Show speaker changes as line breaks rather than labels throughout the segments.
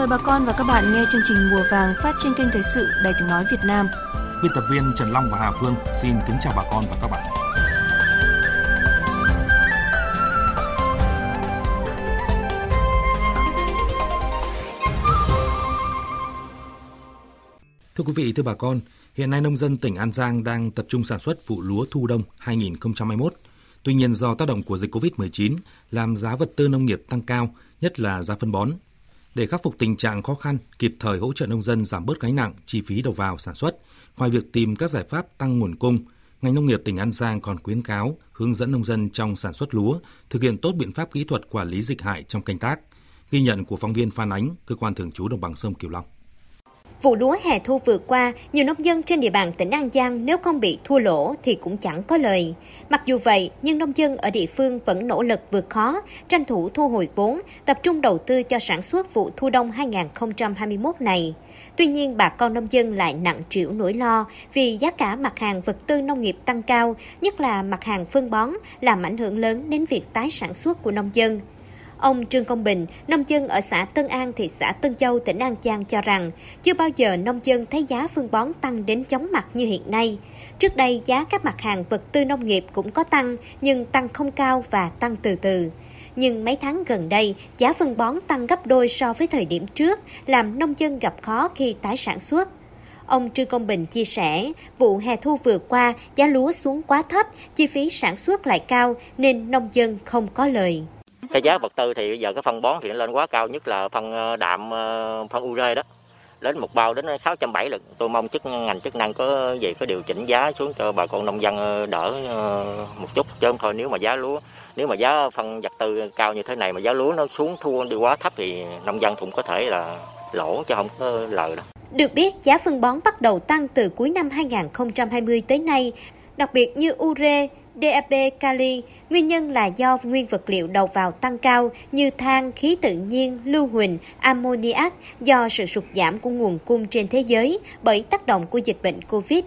mời bà con và các bạn nghe chương trình Mùa vàng phát trên kênh Thời sự Đài Tiếng Nói Việt Nam.
Biên tập viên Trần Long và Hà Phương xin kính chào bà con và các bạn. Thưa quý vị, thưa bà con, hiện nay nông dân tỉnh An Giang đang tập trung sản xuất vụ lúa thu đông 2021. Tuy nhiên do tác động của dịch COVID-19 làm giá vật tư nông nghiệp tăng cao, nhất là giá phân bón, để khắc phục tình trạng khó khăn, kịp thời hỗ trợ nông dân giảm bớt gánh nặng chi phí đầu vào sản xuất, ngoài việc tìm các giải pháp tăng nguồn cung, ngành nông nghiệp tỉnh An Giang còn khuyến cáo hướng dẫn nông dân trong sản xuất lúa thực hiện tốt biện pháp kỹ thuật quản lý dịch hại trong canh tác. Ghi nhận của phóng viên Phan Ánh, cơ quan thường trú đồng bằng sông Kiều Long.
Vụ lúa hè thu vừa qua, nhiều nông dân trên địa bàn tỉnh An Giang nếu không bị thua lỗ thì cũng chẳng có lời. Mặc dù vậy, nhưng nông dân ở địa phương vẫn nỗ lực vượt khó, tranh thủ thu hồi vốn, tập trung đầu tư cho sản xuất vụ thu đông 2021 này. Tuy nhiên, bà con nông dân lại nặng trĩu nỗi lo vì giá cả mặt hàng vật tư nông nghiệp tăng cao, nhất là mặt hàng phân bón, làm ảnh hưởng lớn đến việc tái sản xuất của nông dân. Ông Trương Công Bình, nông dân ở xã Tân An, thị xã Tân Châu, tỉnh An Giang cho rằng chưa bao giờ nông dân thấy giá phân bón tăng đến chóng mặt như hiện nay. Trước đây, giá các mặt hàng vật tư nông nghiệp cũng có tăng, nhưng tăng không cao và tăng từ từ. Nhưng mấy tháng gần đây, giá phân bón tăng gấp đôi so với thời điểm trước, làm nông dân gặp khó khi tái sản xuất. Ông Trương Công Bình chia sẻ, vụ hè thu vừa qua, giá lúa xuống quá thấp, chi phí sản xuất lại cao nên nông dân không có lời
cái giá vật tư thì bây giờ cái phân bón thì nó lên quá cao nhất là phân ờ, đạm ờ, phân ure đó đến một bao đến 670 lực tôi mong chức ngành chức năng có gì có điều chỉnh giá xuống cho bà con nông dân ờ, đỡ một chút chứ không thôi nếu mà giá lúa nếu mà giá phân vật tư cao như thế này mà giá lúa nó xuống thua đi quá thấp thì nông dân cũng có thể là lỗ chứ không có lời đâu.
Được biết, giá phân bón bắt đầu tăng từ cuối năm 2020 tới nay, đặc biệt như ure, DAP kali, nguyên nhân là do nguyên vật liệu đầu vào tăng cao như than, khí tự nhiên, lưu huỳnh, ammoniac do sự sụt giảm của nguồn cung trên thế giới bởi tác động của dịch bệnh Covid.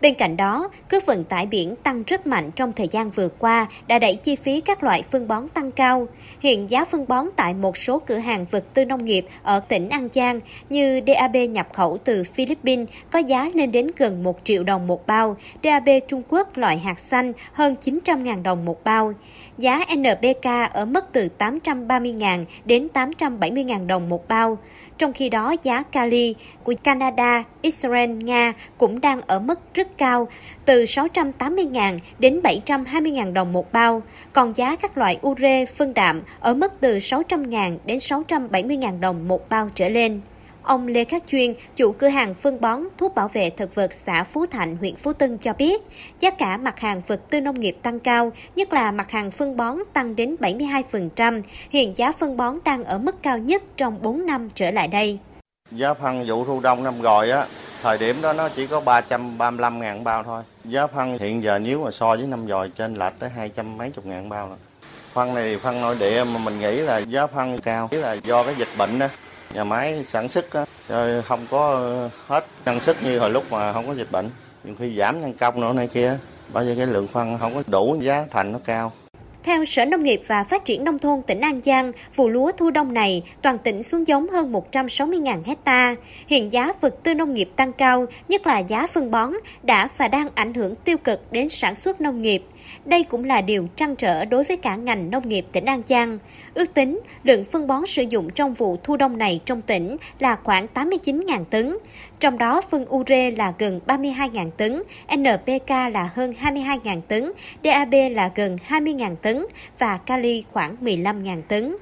Bên cạnh đó, cước vận tải biển tăng rất mạnh trong thời gian vừa qua đã đẩy chi phí các loại phân bón tăng cao. Hiện giá phân bón tại một số cửa hàng vật tư nông nghiệp ở tỉnh An Giang như DAB nhập khẩu từ Philippines có giá lên đến gần 1 triệu đồng một bao, DAB Trung Quốc loại hạt xanh hơn 900.000 đồng một bao. Giá NPK ở mức từ 830.000 đến 870.000 đồng một bao. Trong khi đó, giá kali của Canada, Israel, Nga cũng đang ở mức rất cao, từ 680.000 đến 720.000 đồng một bao. Còn giá các loại ure, phân đạm ở mức từ 600.000 đến 670.000 đồng một bao trở lên. Ông Lê Khắc Chuyên, chủ cửa hàng phân bón thuốc bảo vệ thực vật xã Phú Thạnh, huyện Phú Tân cho biết, giá cả mặt hàng vật tư nông nghiệp tăng cao, nhất là mặt hàng phân bón tăng đến 72%. Hiện giá phân bón đang ở mức cao nhất trong 4 năm trở lại đây.
Giá phân vụ thu đông năm rồi á, thời điểm đó nó chỉ có 335 ngàn bao thôi. Giá phân hiện giờ nếu mà so với năm rồi trên lệch tới 200 mấy chục ngàn bao rồi. Phân này phân nội địa mà mình nghĩ là giá phân cao, là do cái dịch bệnh đó nhà máy sản xuất không có ờ, hết năng suất như hồi lúc mà không có dịch bệnh nhiều khi giảm nhân công nữa này kia bởi vì cái lượng phân không có đủ giá thành nó cao
theo Sở Nông nghiệp và Phát triển Nông thôn tỉnh An Giang, vụ lúa thu đông này, toàn tỉnh xuống giống hơn 160.000 hecta. Hiện giá vật tư nông nghiệp tăng cao, nhất là giá phân bón, đã và đang ảnh hưởng tiêu cực đến sản xuất nông nghiệp. Đây cũng là điều trăn trở đối với cả ngành nông nghiệp tỉnh An Giang. Ước tính, lượng phân bón sử dụng trong vụ thu đông này trong tỉnh là khoảng 89.000 tấn. Trong đó phân ure là gần 32.000 tấn, NPK là hơn 22.000 tấn, DAB là gần 20.000 tấn và kali khoảng 15.000 tấn.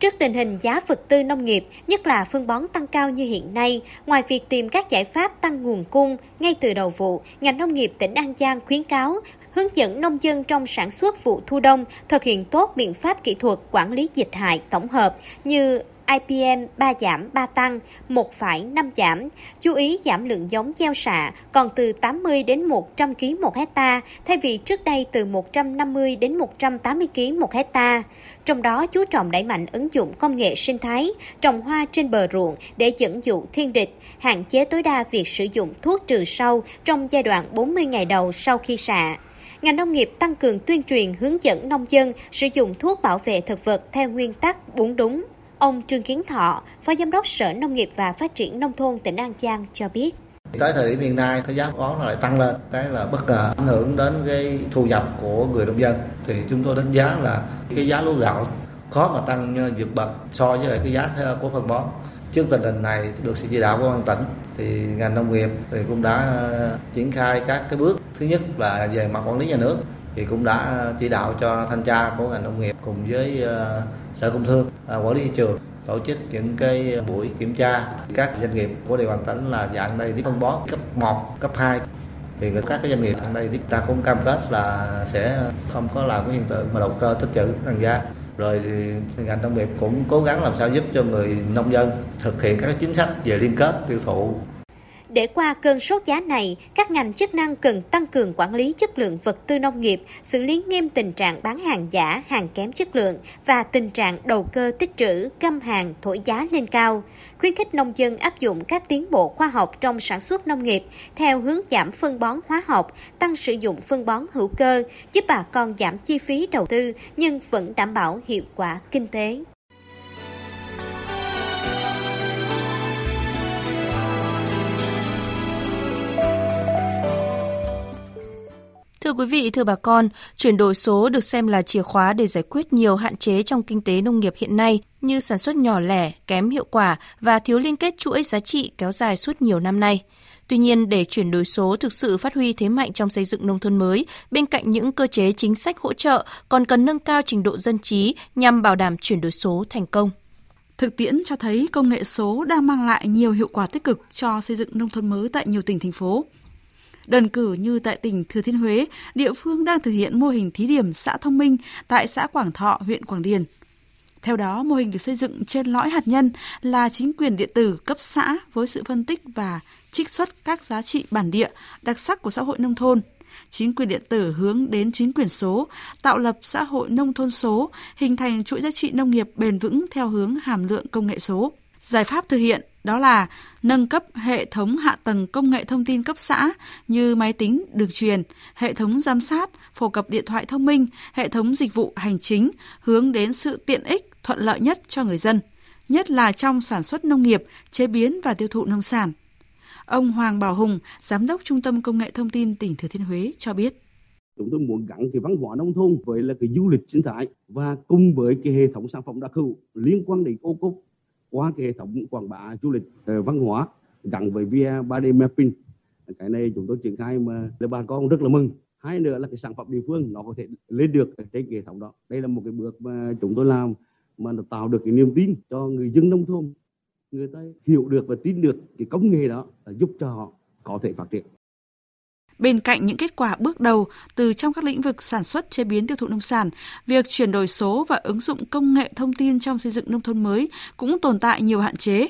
Trước tình hình giá vật tư nông nghiệp, nhất là phân bón tăng cao như hiện nay, ngoài việc tìm các giải pháp tăng nguồn cung ngay từ đầu vụ, ngành nông nghiệp tỉnh An Giang khuyến cáo hướng dẫn nông dân trong sản xuất vụ thu đông thực hiện tốt biện pháp kỹ thuật quản lý dịch hại tổng hợp như IPM 3 giảm 3 tăng, 1 phải 5 giảm. Chú ý giảm lượng giống gieo xạ còn từ 80 đến 100 kg một hecta thay vì trước đây từ 150 đến 180 kg một hecta. Trong đó chú trọng đẩy mạnh ứng dụng công nghệ sinh thái, trồng hoa trên bờ ruộng để dẫn dụ thiên địch, hạn chế tối đa việc sử dụng thuốc trừ sâu trong giai đoạn 40 ngày đầu sau khi xạ ngành nông nghiệp tăng cường tuyên truyền hướng dẫn nông dân sử dụng thuốc bảo vệ thực vật theo nguyên tắc bốn đúng. Ông Trương Kiến Thọ, Phó Giám đốc Sở Nông nghiệp và Phát triển Nông thôn tỉnh An Giang cho biết.
Tới thời điểm hiện nay, cái giá bón lại tăng lên, cái là bất ngờ ảnh hưởng đến cái thu nhập của người nông dân. Thì chúng tôi đánh giá là cái giá lúa gạo khó mà tăng vượt bậc so với lại cái giá của phân bón. Trước tình hình này được sự chỉ đạo của ban tỉnh thì ngành nông nghiệp thì cũng đã ờ, triển khai các cái bước thứ nhất là về mặt quản lý nhà nước thì cũng đã ờ, chỉ đạo cho thanh tra của ngành nông nghiệp cùng với ờ, sở công thương ờ, quản lý thị trường tổ chức những cái buổi kiểm tra. Các doanh nghiệp của địa bàn tỉnh là dạng đây đi phân bón cấp 1, cấp 2 thì các cái doanh nghiệp ở đây chúng ta cũng cam kết là sẽ không có làm cái hiện tượng mà động cơ tích trữ tăng giá rồi thì ngành nông nghiệp cũng cố gắng làm sao giúp cho người nông dân thực hiện các chính sách về liên kết tiêu thụ
để qua cơn sốt giá này, các ngành chức năng cần tăng cường quản lý chất lượng vật tư nông nghiệp, xử lý nghiêm tình trạng bán hàng giả, hàng kém chất lượng và tình trạng đầu cơ tích trữ, găm hàng, thổi giá lên cao. Khuyến khích nông dân áp dụng các tiến bộ khoa học trong sản xuất nông nghiệp theo hướng giảm phân bón hóa học, tăng sử dụng phân bón hữu cơ, giúp bà con giảm chi phí đầu tư nhưng vẫn đảm bảo hiệu quả kinh tế.
Thưa quý vị, thưa bà con, chuyển đổi số được xem là chìa khóa để giải quyết nhiều hạn chế trong kinh tế nông nghiệp hiện nay như sản xuất nhỏ lẻ, kém hiệu quả và thiếu liên kết chuỗi giá trị kéo dài suốt nhiều năm nay. Tuy nhiên, để chuyển đổi số thực sự phát huy thế mạnh trong xây dựng nông thôn mới, bên cạnh những cơ chế chính sách hỗ trợ, còn cần nâng cao trình độ dân trí nhằm bảo đảm chuyển đổi số thành công.
Thực tiễn cho thấy công nghệ số đang mang lại nhiều hiệu quả tích cực cho xây dựng nông thôn mới tại nhiều tỉnh thành phố. Đơn cử như tại tỉnh Thừa Thiên Huế, địa phương đang thực hiện mô hình thí điểm xã thông minh tại xã Quảng Thọ, huyện Quảng Điền. Theo đó, mô hình được xây dựng trên lõi hạt nhân là chính quyền điện tử cấp xã với sự phân tích và trích xuất các giá trị bản địa, đặc sắc của xã hội nông thôn. Chính quyền điện tử hướng đến chính quyền số, tạo lập xã hội nông thôn số, hình thành chuỗi giá trị nông nghiệp bền vững theo hướng hàm lượng công nghệ số. Giải pháp thực hiện đó là nâng cấp hệ thống hạ tầng công nghệ thông tin cấp xã như máy tính, đường truyền, hệ thống giám sát, phổ cập điện thoại thông minh, hệ thống dịch vụ hành chính hướng đến sự tiện ích, thuận lợi nhất cho người dân, nhất là trong sản xuất nông nghiệp, chế biến và tiêu thụ nông sản. Ông Hoàng Bảo Hùng, Giám đốc Trung tâm Công nghệ Thông tin tỉnh Thừa Thiên Huế cho biết.
Chúng tôi muốn gắn cái văn hóa nông thôn với là cái du lịch sinh thái và cùng với cái hệ thống sản phẩm đặc hữu liên quan đến ô cốp qua cái hệ thống quảng bá du lịch ờ, văn hóa gắn với via 3D mapping. Cái này chúng tôi triển khai mà bà con rất là mừng. Hai nữa là cái sản phẩm địa phương nó có thể lên được trên hệ thống đó. Đây là một cái bước mà chúng tôi làm mà nó tạo được cái niềm tin cho người dân nông thôn. Người ta hiểu được và tin được cái công nghệ đó giúp cho họ có thể phát triển.
Bên cạnh những kết quả bước đầu từ trong các lĩnh vực sản xuất, chế biến tiêu thụ nông sản, việc chuyển đổi số và ứng dụng công nghệ thông tin trong xây dựng nông thôn mới cũng tồn tại nhiều hạn chế.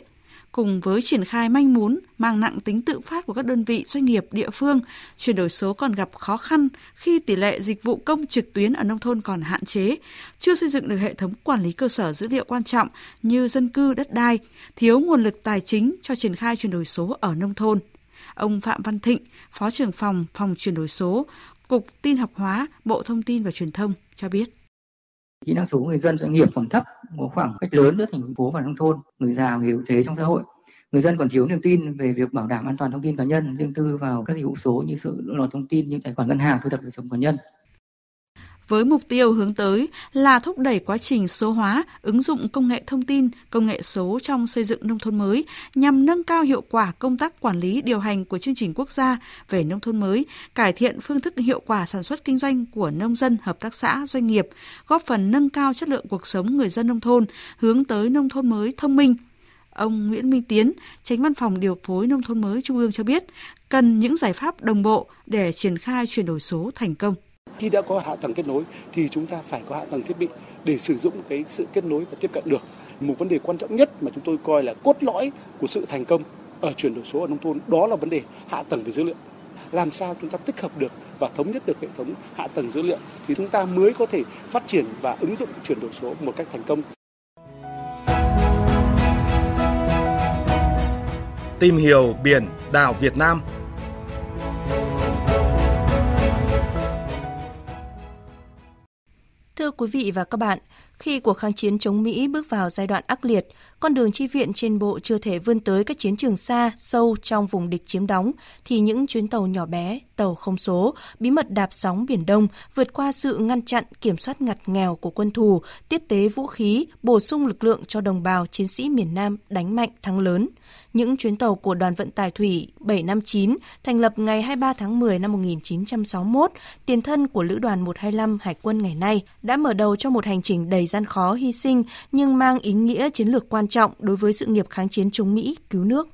Cùng với triển khai manh mún, mang nặng tính tự phát của các đơn vị doanh nghiệp địa phương, chuyển đổi số còn gặp khó khăn khi tỷ lệ dịch vụ công trực tuyến ở nông thôn còn hạn chế, chưa xây dựng được hệ thống quản lý cơ sở dữ liệu quan trọng như dân cư, đất đai, thiếu nguồn lực tài chính cho triển khai chuyển đổi số ở nông thôn. Ông Phạm Văn Thịnh, Phó trưởng phòng Phòng chuyển đổi số, Cục Tin học hóa, Bộ Thông tin và Truyền thông cho biết.
Kỹ năng số người dân doanh nghiệp còn thấp, có khoảng cách lớn giữa thành phố và nông thôn, người già người yếu thế trong xã hội. Người dân còn thiếu niềm tin về việc bảo đảm an toàn thông tin cá nhân, riêng tư vào các dịch vụ số như sự lộ lọt thông tin như tài khoản ngân hàng, thu thập đời sống cá nhân
với mục tiêu hướng tới là thúc đẩy quá trình số hóa, ứng dụng công nghệ thông tin, công nghệ số trong xây dựng nông thôn mới nhằm nâng cao hiệu quả công tác quản lý điều hành của chương trình quốc gia về nông thôn mới, cải thiện phương thức hiệu quả sản xuất kinh doanh của nông dân, hợp tác xã, doanh nghiệp, góp phần nâng cao chất lượng cuộc sống người dân nông thôn, hướng tới nông thôn mới thông minh, Ông Nguyễn Minh Tiến, tránh văn phòng điều phối nông thôn mới Trung ương cho biết, cần những giải pháp đồng bộ để triển khai chuyển đổi số thành công.
Khi đã có hạ tầng kết nối thì chúng ta phải có hạ tầng thiết bị để sử dụng cái sự kết nối và tiếp cận được. Một vấn đề quan trọng nhất mà chúng tôi coi là cốt lõi của sự thành công ở chuyển đổi số ở nông thôn, đó là vấn đề hạ tầng về dữ liệu. Làm sao chúng ta tích hợp được và thống nhất được hệ thống hạ tầng dữ liệu thì chúng ta mới có thể phát triển và ứng dụng chuyển đổi số một cách thành công.
Tìm hiểu biển đảo Việt Nam
Thưa quý vị và các bạn, Khi cuộc kháng chiến chống Mỹ bước vào giai đoạn ác liệt, con đường chi viện trên bộ chưa thể vươn tới các chiến trường xa, sâu trong vùng địch chiếm đóng, thì những chuyến tàu nhỏ bé, tàu không số, bí mật đạp sóng Biển Đông, vượt qua sự ngăn chặn, kiểm soát ngặt nghèo của quân thù, tiếp tế vũ khí, bổ sung lực lượng cho đồng bào chiến sĩ miền Nam đánh mạnh thắng lớn. Những chuyến tàu của đoàn vận tải thủy 759 thành lập ngày 23 tháng 10 năm 1961, tiền thân của Lữ đoàn 125 Hải quân ngày nay, đã mở đầu cho một hành trình đầy gian khó hy sinh nhưng mang ý nghĩa chiến lược quan trọng đối với sự nghiệp kháng chiến chống Mỹ cứu nước.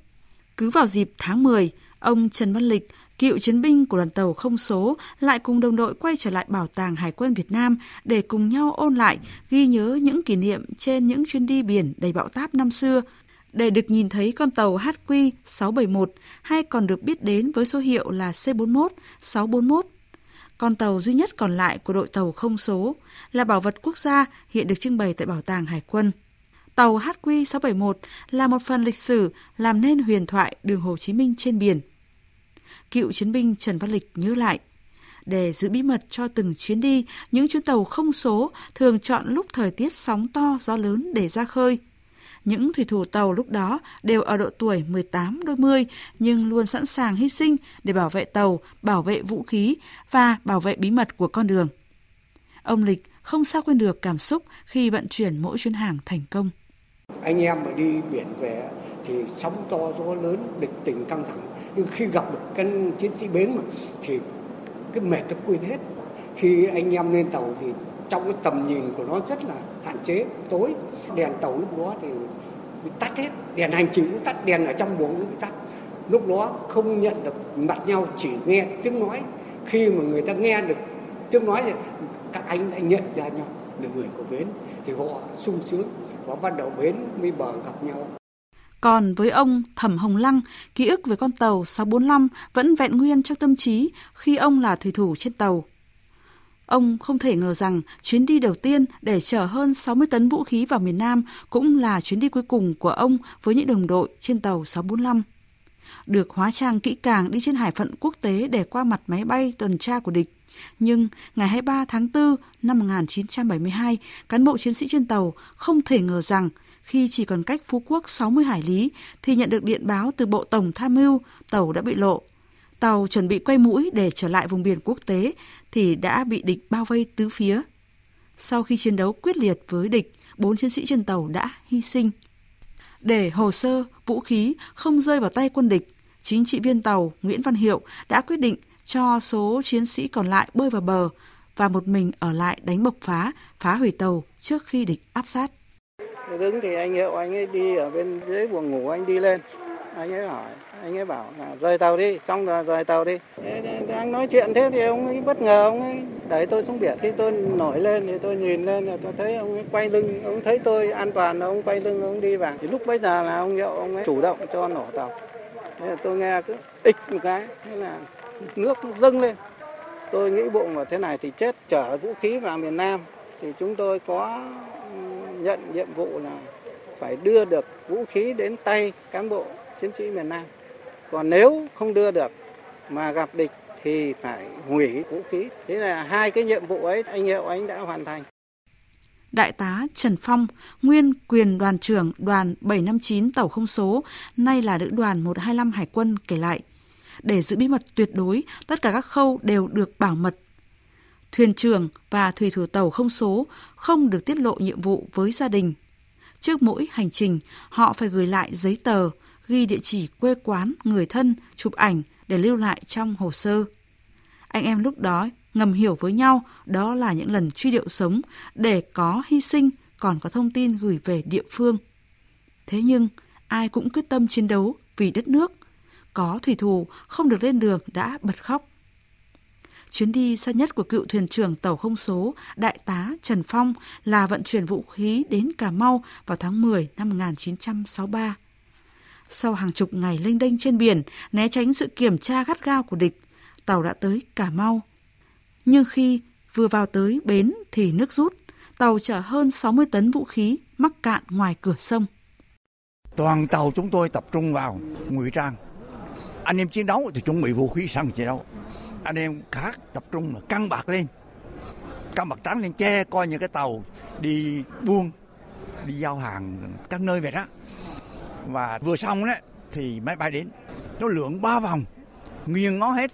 Cứ vào dịp tháng 10, ông Trần Văn Lịch, cựu chiến binh của đoàn tàu không số lại cùng đồng đội quay trở lại bảo tàng Hải quân Việt Nam để cùng nhau ôn lại, ghi nhớ những kỷ niệm trên những chuyến đi biển đầy bão táp năm xưa. Để được nhìn thấy con tàu HQ 671 hay còn được biết đến với số hiệu là C41 641 con tàu duy nhất còn lại của đội tàu không số là bảo vật quốc gia hiện được trưng bày tại Bảo tàng Hải quân. Tàu HQ671 là một phần lịch sử làm nên huyền thoại đường Hồ Chí Minh trên biển. Cựu chiến binh Trần Văn Lịch nhớ lại, để giữ bí mật cho từng chuyến đi, những chuyến tàu không số thường chọn lúc thời tiết sóng to, gió lớn để ra khơi. Những thủy thủ tàu lúc đó đều ở độ tuổi 18 đôi mươi nhưng luôn sẵn sàng hy sinh để bảo vệ tàu, bảo vệ vũ khí và bảo vệ bí mật của con đường. Ông Lịch không sao quên được cảm xúc khi vận chuyển mỗi chuyến hàng thành công.
Anh em mà đi biển về thì sóng to gió lớn địch tình căng thẳng nhưng khi gặp được cái chiến sĩ bến mà thì cái mệt nó quên hết khi anh em lên tàu thì trong cái tầm nhìn của nó rất là hạn chế tối đèn tàu lúc đó thì bị tắt hết. Đèn hành trình cũng tắt đèn ở trong buồng cũng bị tắt. Lúc đó không nhận được mặt nhau chỉ nghe tiếng nói. Khi mà người ta nghe được tiếng nói thì các anh đã nhận ra nhau được người của bến. Thì họ sung sướng và bắt đầu bến mới bờ gặp nhau.
Còn với ông Thẩm Hồng Lăng, ký ức về con tàu 645 vẫn vẹn nguyên trong tâm trí khi ông là thủy thủ trên tàu. Ông không thể ngờ rằng chuyến đi đầu tiên để chở hơn 60 tấn vũ khí vào miền Nam cũng là chuyến đi cuối cùng của ông với những đồng đội trên tàu 645. Được hóa trang kỹ càng đi trên hải phận quốc tế để qua mặt máy bay tuần tra của địch. Nhưng ngày 23 tháng 4 năm 1972, cán bộ chiến sĩ trên tàu không thể ngờ rằng khi chỉ còn cách Phú Quốc 60 hải lý thì nhận được điện báo từ Bộ Tổng Tham mưu tàu đã bị lộ. Tàu chuẩn bị quay mũi để trở lại vùng biển quốc tế thì đã bị địch bao vây tứ phía. Sau khi chiến đấu quyết liệt với địch, bốn chiến sĩ trên tàu đã hy sinh. Để hồ sơ, vũ khí không rơi vào tay quân địch, chính trị viên tàu Nguyễn Văn Hiệu đã quyết định cho số chiến sĩ còn lại bơi vào bờ và một mình ở lại đánh bộc phá, phá hủy tàu trước khi địch áp sát.
Đứng thì anh Hiệu anh ấy đi ở bên dưới buồng ngủ anh đi lên. Anh ấy hỏi anh ấy bảo là rời tàu đi xong rồi rời tàu đi. Thế, nói chuyện thế thì ông ấy bất ngờ ông ấy đẩy tôi xuống biển. Khi tôi nổi lên thì tôi nhìn lên là tôi thấy ông ấy quay lưng ông thấy tôi an toàn ông quay lưng ông đi vào. Thì lúc bấy giờ là ông hiệu ông ấy chủ động cho nổ tàu. Thế là tôi nghe cứ ịch một cái thế là nước dâng lên. Tôi nghĩ bụng vào thế này thì chết chở vũ khí vào miền Nam. Thì chúng tôi có nhận nhiệm vụ là phải đưa được vũ khí đến tay cán bộ chiến sĩ miền Nam còn nếu không đưa được mà gặp địch thì phải hủy vũ khí thế là hai cái nhiệm vụ ấy anh hiệu anh đã hoàn thành
Đại tá Trần Phong, nguyên quyền đoàn trưởng đoàn 759 tàu không số, nay là lữ đoàn 125 Hải quân kể lại. Để giữ bí mật tuyệt đối, tất cả các khâu đều được bảo mật. Thuyền trưởng và thủy thủ tàu không số không được tiết lộ nhiệm vụ với gia đình. Trước mỗi hành trình, họ phải gửi lại giấy tờ, ghi địa chỉ quê quán, người thân, chụp ảnh để lưu lại trong hồ sơ. Anh em lúc đó ngầm hiểu với nhau đó là những lần truy điệu sống để có hy sinh còn có thông tin gửi về địa phương. Thế nhưng ai cũng quyết tâm chiến đấu vì đất nước. Có thủy thủ không được lên đường đã bật khóc. Chuyến đi xa nhất của cựu thuyền trưởng tàu không số Đại tá Trần Phong là vận chuyển vũ khí đến Cà Mau vào tháng 10 năm 1963. Sau hàng chục ngày lênh đênh trên biển, né tránh sự kiểm tra gắt gao của địch, tàu đã tới Cà Mau. Nhưng khi vừa vào tới bến thì nước rút, tàu chở hơn 60 tấn vũ khí mắc cạn ngoài cửa sông.
Toàn tàu chúng tôi tập trung vào ngụy trang. Anh em chiến đấu thì chuẩn bị vũ khí sẵn chiến đấu. Anh em khác tập trung là căng bạc lên, căng bạc trắng lên che coi như cái tàu đi buôn, đi giao hàng các nơi về đó. Và vừa xong đấy thì máy bay đến, nó lượn ba vòng, nghiêng ngó hết.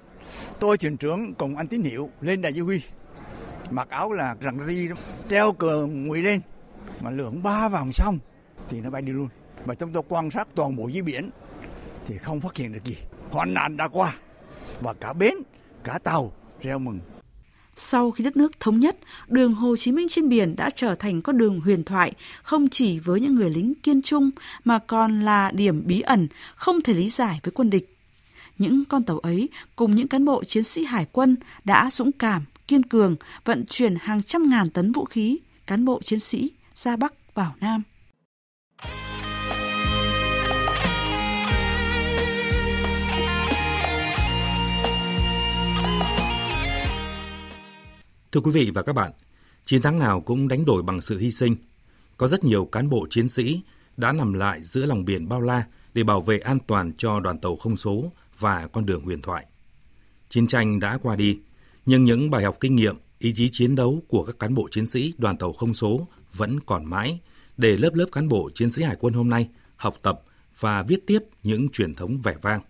Tôi thuyền trưởng cùng anh tín hiệu lên đại chỉ huy, mặc áo là rằng ri treo cờ ngụy lên. Mà lượn ba vòng xong thì nó bay đi luôn. Và chúng tôi quan sát toàn bộ dưới biển thì không phát hiện được gì. Hoạn nạn đã qua và cả bến cả tàu reo mừng
sau khi đất nước thống nhất, đường Hồ Chí Minh trên biển đã trở thành con đường huyền thoại không chỉ với những người lính kiên trung mà còn là điểm bí ẩn không thể lý giải với quân địch. Những con tàu ấy cùng những cán bộ chiến sĩ hải quân đã dũng cảm, kiên cường vận chuyển hàng trăm ngàn tấn vũ khí, cán bộ chiến sĩ ra Bắc vào Nam.
Thưa quý vị và các bạn, chiến thắng nào cũng đánh đổi bằng sự hy sinh. Có rất nhiều cán bộ chiến sĩ đã nằm lại giữa lòng biển bao la để bảo vệ an toàn cho đoàn tàu không số và con đường huyền thoại. Chiến tranh đã qua đi, nhưng những bài học kinh nghiệm, ý chí chiến đấu của các cán bộ chiến sĩ đoàn tàu không số vẫn còn mãi để lớp lớp cán bộ chiến sĩ hải quân hôm nay học tập và viết tiếp những truyền thống vẻ vang.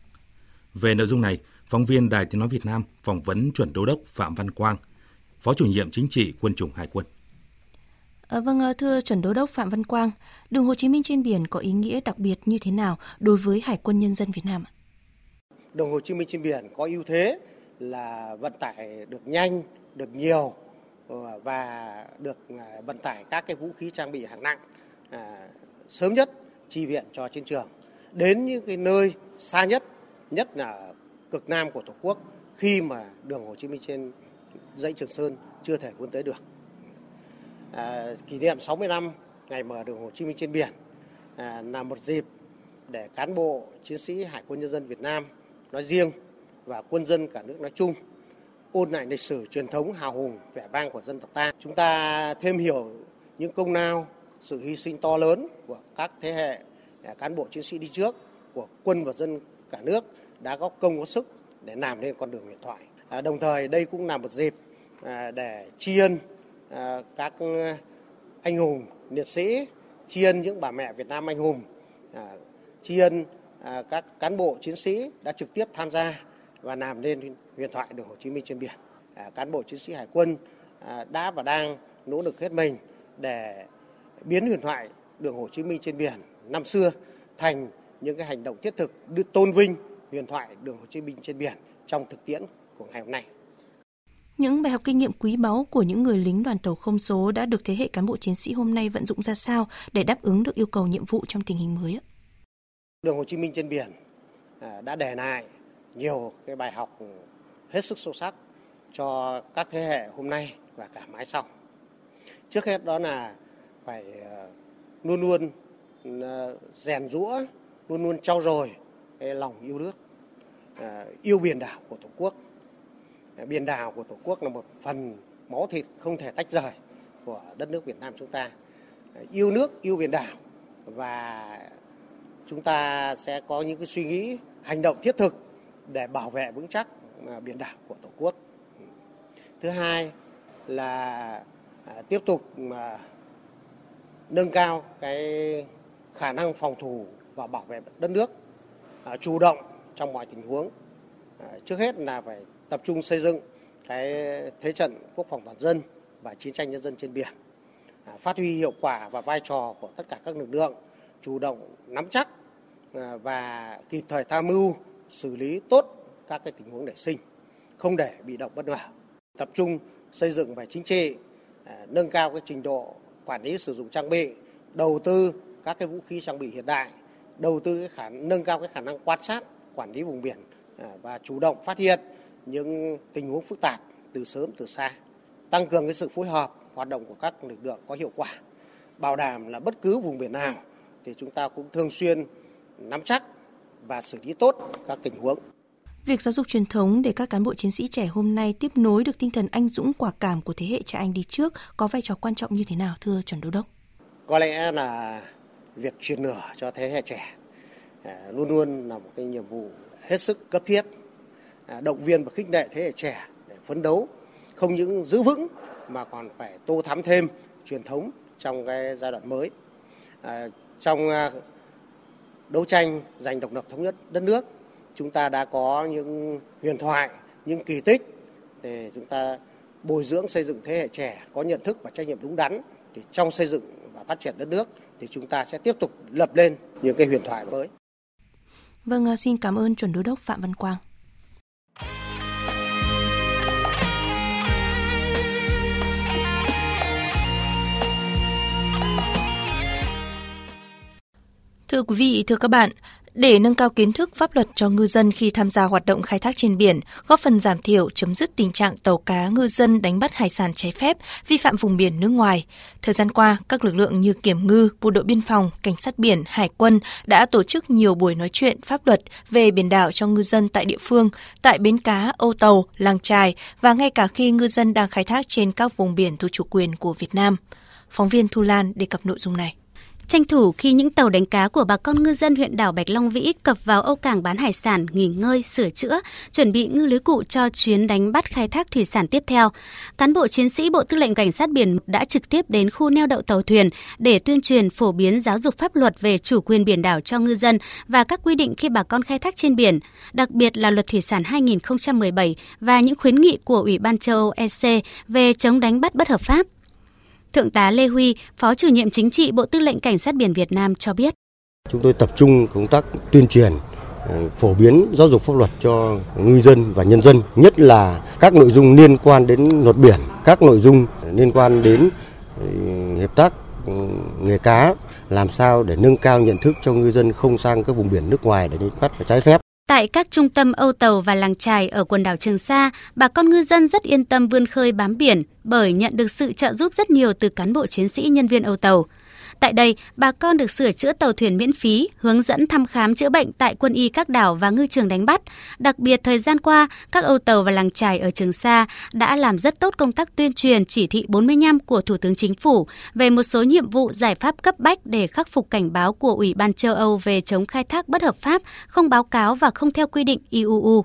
Về nội dung này, phóng viên Đài Tiếng Nói Việt Nam phỏng vấn chuẩn đô đốc Phạm Văn Quang, Phó chủ nhiệm chính trị quân chủng Hải quân.
À, vâng, ờ, thưa chuẩn đô đốc Phạm Văn Quang, đường Hồ Chí Minh trên biển có ý nghĩa đặc biệt như thế nào đối với Hải quân nhân dân Việt Nam?
Đường Hồ Chí Minh trên biển có ưu thế là vận tải được nhanh, được nhiều ờ, và được vận tải các cái vũ khí trang bị hạng nặng à, sớm nhất chi viện cho chiến trường đến những cái nơi xa nhất nhất là cực nam của tổ quốc khi mà đường Hồ Chí Minh trên dãy Trường Sơn chưa thể vươn tới được. À, kỷ niệm 60 năm ngày mở đường Hồ Chí Minh trên biển à, là một dịp để cán bộ chiến sĩ Hải quân nhân dân Việt Nam nói riêng và quân dân cả nước nói chung ôn lại lịch sử truyền thống hào hùng vẻ vang của dân tộc ta. Chúng ta thêm hiểu những công lao, sự hy sinh to lớn của các thế hệ à, cán bộ chiến sĩ đi trước, của quân và dân cả nước đã góp công góp sức để làm nên con đường huyền thoại. À, đồng thời đây cũng là một dịp à, để tri ân à, các anh hùng liệt sĩ, tri ân những bà mẹ Việt Nam anh hùng, tri ân các cán bộ chiến sĩ đã trực tiếp tham gia và làm nên huyền thoại đường Hồ Chí Minh trên biển. Cán bộ chiến sĩ hải quân đã và đang nỗ lực hết mình để biến huyền thoại đường Hồ Chí Minh trên biển năm xưa thành những cái hành động thiết thực đưa tôn vinh huyền thoại đường Hồ Chí Minh trên biển trong thực tiễn của ngày hôm nay.
Những bài học kinh nghiệm quý báu của những người lính đoàn tàu không số đã được thế hệ cán bộ chiến sĩ hôm nay vận dụng ra sao để đáp ứng được yêu cầu nhiệm vụ trong tình hình mới?
Đường Hồ Chí Minh trên biển à, đã để lại nhiều cái bài học hết sức sâu sắc cho các thế hệ hôm nay và cả mãi sau. Trước hết đó là phải à, luôn luôn à, rèn rũa, luôn luôn trau dồi cái lòng yêu nước, yêu biển đảo của Tổ quốc biển đảo của Tổ quốc là một phần máu thịt không thể tách rời của đất nước Việt Nam chúng ta. Yêu nước, yêu biển đảo và chúng ta sẽ có những cái suy nghĩ, hành động thiết thực để bảo vệ vững chắc à, biển đảo của Tổ quốc. Thứ hai là à, tiếp tục à, nâng cao cái khả năng phòng thủ và bảo vệ đất nước, chủ động trong mọi tình huống. Trước hết là phải tập trung xây dựng cái thế trận quốc phòng toàn dân và chiến tranh nhân dân trên biển, à, phát huy hiệu quả và vai trò của tất cả các lực lượng, chủ động nắm chắc à, và kịp thời tham mưu xử lý tốt các cái tình huống nảy sinh, không để bị động bất ngờ. Tập trung xây dựng về chính trị, à, nâng cao cái trình độ quản lý sử dụng trang bị, đầu tư các cái vũ khí trang bị hiện đại, đầu tư cái khả nâng cao cái khả năng quan sát, quản lý vùng biển và chủ động phát hiện những tình huống phức tạp từ sớm từ xa, tăng cường cái sự phối hợp hoạt động của các lực lượng có hiệu quả, bảo đảm là bất cứ vùng biển nào thì chúng ta cũng thường xuyên nắm chắc và xử lý tốt các tình huống.
Việc giáo dục truyền thống để các cán bộ chiến sĩ trẻ hôm nay tiếp nối được tinh thần anh dũng quả cảm của thế hệ cha anh đi trước có vai trò quan trọng như thế nào thưa chuẩn đô đốc?
Có lẽ là việc truyền lửa cho thế hệ trẻ à, luôn luôn là một cái nhiệm vụ hết sức cấp thiết À, động viên và khích lệ thế hệ trẻ để phấn đấu không những giữ vững mà còn phải tô thắm thêm truyền thống trong cái giai đoạn mới. À, trong à, đấu tranh giành độc lập thống nhất đất nước, chúng ta đã có những huyền thoại, những kỳ tích để chúng ta bồi dưỡng xây dựng thế hệ trẻ có nhận thức và trách nhiệm đúng đắn thì trong xây dựng và phát triển đất nước thì chúng ta sẽ tiếp tục lập lên những cái huyền thoại mới.
Vâng, à, xin cảm ơn chuẩn đô đốc Phạm Văn Quang. Thưa quý vị, thưa các bạn, để nâng cao kiến thức pháp luật cho ngư dân khi tham gia hoạt động khai thác trên biển, góp phần giảm thiểu chấm dứt tình trạng tàu cá ngư dân đánh bắt hải sản trái phép, vi phạm vùng biển nước ngoài. Thời gian qua, các lực lượng như kiểm ngư, bộ đội biên phòng, cảnh sát biển, hải quân đã tổ chức nhiều buổi nói chuyện pháp luật về biển đảo cho ngư dân tại địa phương, tại bến cá, ô tàu, làng trài và ngay cả khi ngư dân đang khai thác trên các vùng biển thuộc chủ quyền của Việt Nam. Phóng viên Thu Lan đề cập nội dung này.
Tranh thủ khi những tàu đánh cá của bà con ngư dân huyện đảo Bạch Long Vĩ cập vào âu cảng bán hải sản, nghỉ ngơi, sửa chữa, chuẩn bị ngư lưới cụ cho chuyến đánh bắt khai thác thủy sản tiếp theo. Cán bộ chiến sĩ Bộ Tư lệnh Cảnh sát biển đã trực tiếp đến khu neo đậu tàu thuyền để tuyên truyền phổ biến giáo dục pháp luật về chủ quyền biển đảo cho ngư dân và các quy định khi bà con khai thác trên biển, đặc biệt là luật thủy sản 2017 và những khuyến nghị của Ủy ban châu Âu EC về chống đánh bắt bất hợp pháp. Thượng tá Lê Huy, Phó chủ nhiệm chính trị Bộ Tư lệnh Cảnh sát biển Việt Nam cho biết.
Chúng tôi tập trung công tác tuyên truyền ờ, phổ biến giáo dục pháp luật cho ngư dân và nhân dân, nhất là các nội dung liên quan đến luật biển, các nội dung liên quan đến hiệp hợp tác ừ, nghề cá, làm sao để nâng cao nhận thức cho ngư dân không sang các vùng biển nước ngoài để đánh bắt trái phép.
Tại các trung tâm âu tàu và làng trài ở quần đảo Trường Sa, bà con ngư dân rất yên tâm vươn khơi bám biển bởi nhận được sự trợ giúp rất nhiều từ cán bộ chiến sĩ nhân viên âu tàu. Tại đây, bà con được sửa chữa tàu thuyền miễn phí, hướng dẫn thăm khám chữa bệnh tại quân y các đảo và ngư trường đánh bắt. Đặc biệt thời gian qua, các âu tàu và làng trài ở Trường Sa đã làm rất tốt công tác tuyên truyền chỉ thị 45 của Thủ tướng Chính phủ về một số nhiệm vụ giải pháp cấp bách để khắc phục cảnh báo của Ủy ban châu Âu về chống khai thác bất hợp pháp, không báo cáo và không theo quy định IUU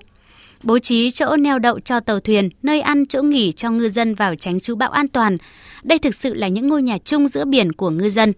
bố trí chỗ neo đậu cho tàu thuyền, nơi ăn, chỗ nghỉ cho ngư dân vào tránh trú bão an toàn. Đây thực sự là những ngôi nhà chung giữa biển của ngư dân.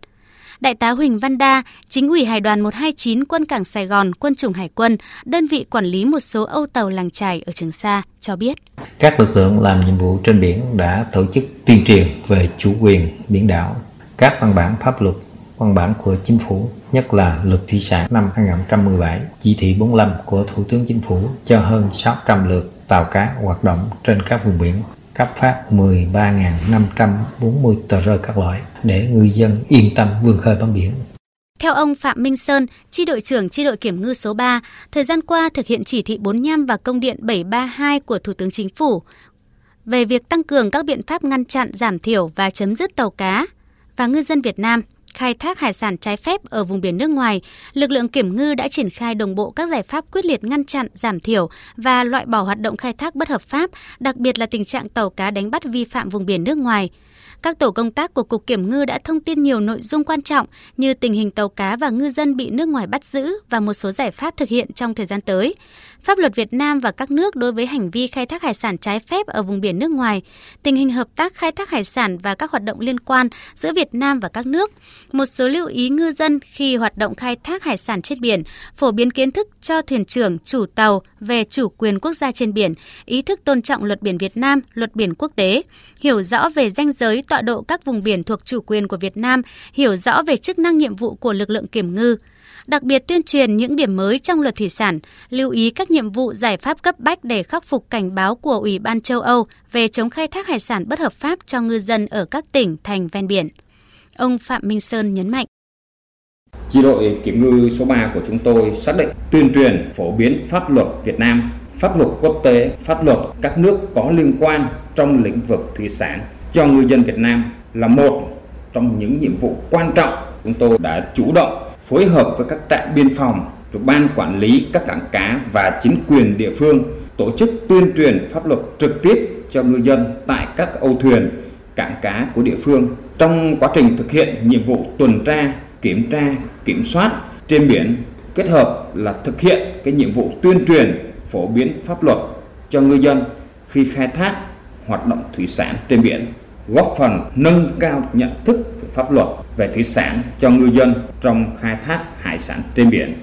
Đại tá Huỳnh Văn Đa, chính ủy Hải đoàn 129 Quân cảng Sài Gòn, Quân chủng Hải quân, đơn vị quản lý một số âu tàu làng trài ở Trường Sa cho biết.
Các lực lượng làm nhiệm vụ trên biển đã tổ chức tuyên truyền về chủ quyền biển đảo, các văn bản pháp luật, văn bản của chính phủ, nhất là luật thủy sản năm 2017, chỉ thị 45 của Thủ tướng Chính phủ cho hơn 600 lượt tàu cá hoạt động trên các vùng biển cấp phát 13.540 tờ rơi các loại để người dân yên tâm vươn khơi bám biển.
Theo ông Phạm Minh Sơn, chi đội trưởng chi đội kiểm ngư số 3, thời gian qua thực hiện chỉ thị 45 và công điện 732 của Thủ tướng Chính phủ về việc tăng cường các biện pháp ngăn chặn, giảm thiểu và chấm dứt tàu cá và ngư dân Việt Nam khai thác hải sản trái phép ở vùng biển nước ngoài, lực lượng kiểm ngư đã triển khai đồng bộ các giải pháp quyết liệt ngăn chặn, giảm thiểu và loại bỏ hoạt động khai thác bất hợp pháp, đặc biệt là tình trạng tàu cá đánh bắt vi phạm vùng biển nước ngoài. Các tổ công tác của Cục Kiểm ngư đã thông tin nhiều nội dung quan trọng như tình hình tàu cá và ngư dân bị nước ngoài bắt giữ và một số giải pháp thực hiện trong thời gian tới. Pháp luật Việt Nam và các nước đối với hành vi khai thác hải sản trái phép ở vùng biển nước ngoài, tình hình hợp tác khai thác hải sản và các hoạt động liên quan giữa Việt Nam và các nước, một số lưu ý ngư dân khi hoạt động khai thác hải sản trên biển, phổ biến kiến thức cho thuyền trưởng, chủ tàu về chủ quyền quốc gia trên biển, ý thức tôn trọng luật biển Việt Nam, luật biển quốc tế, hiểu rõ về danh giới tọa độ các vùng biển thuộc chủ quyền của Việt Nam, hiểu rõ về chức năng nhiệm vụ của lực lượng kiểm ngư, đặc biệt tuyên truyền những điểm mới trong luật thủy sản, lưu ý các nhiệm vụ giải pháp cấp bách để khắc phục cảnh báo của Ủy ban châu Âu về chống khai thác hải sản bất hợp pháp cho ngư dân ở các tỉnh, thành ven biển. Ông Phạm Minh Sơn nhấn mạnh.
Chi đội kiểm ngư số 3 của chúng tôi xác định tuyên truyền phổ biến pháp luật Việt Nam, pháp luật quốc tế, pháp luật các nước có liên quan trong lĩnh vực thủy sản cho ngư dân Việt Nam là một trong những nhiệm vụ quan trọng chúng tôi đã chủ động phối hợp với các trạm biên phòng, rồi ban quản lý các cảng cá và chính quyền địa phương tổ chức tuyên truyền pháp luật trực tiếp cho ngư dân tại các âu thuyền, cảng cá của địa phương trong quá trình thực hiện nhiệm vụ tuần tra, kiểm tra, kiểm soát trên biển kết hợp là thực hiện cái nhiệm vụ tuyên truyền phổ biến pháp luật cho ngư dân khi khai thác hoạt động thủy sản trên biển góp phần nâng cao nhận thức về pháp luật về thủy sản cho ngư dân trong khai thác hải sản trên biển.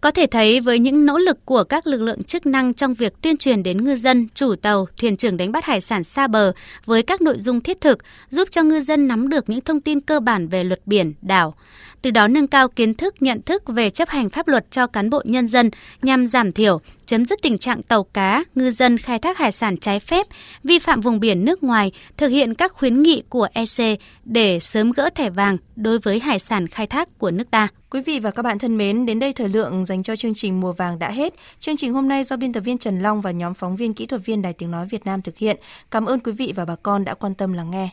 Có thể thấy với những nỗ lực của các lực lượng chức năng trong việc tuyên truyền đến ngư dân, chủ tàu, thuyền trưởng đánh bắt hải sản xa bờ với các nội dung thiết thực, giúp cho ngư dân nắm được những thông tin cơ bản về luật biển, đảo, từ đó nâng cao kiến thức, nhận thức về chấp hành pháp luật cho cán bộ nhân dân nhằm giảm thiểu, chấm dứt tình trạng tàu cá, ngư dân khai thác hải sản trái phép, vi phạm vùng biển nước ngoài, thực hiện các khuyến nghị của EC để sớm gỡ thẻ vàng đối với hải sản khai thác của nước ta.
Quý vị và các bạn thân mến, đến đây thời lượng dành cho chương trình Mùa vàng đã hết. Chương trình hôm nay do biên tập viên Trần Long và nhóm phóng viên kỹ thuật viên Đài Tiếng Nói Việt Nam thực hiện. Cảm ơn quý vị và bà con đã quan tâm lắng nghe.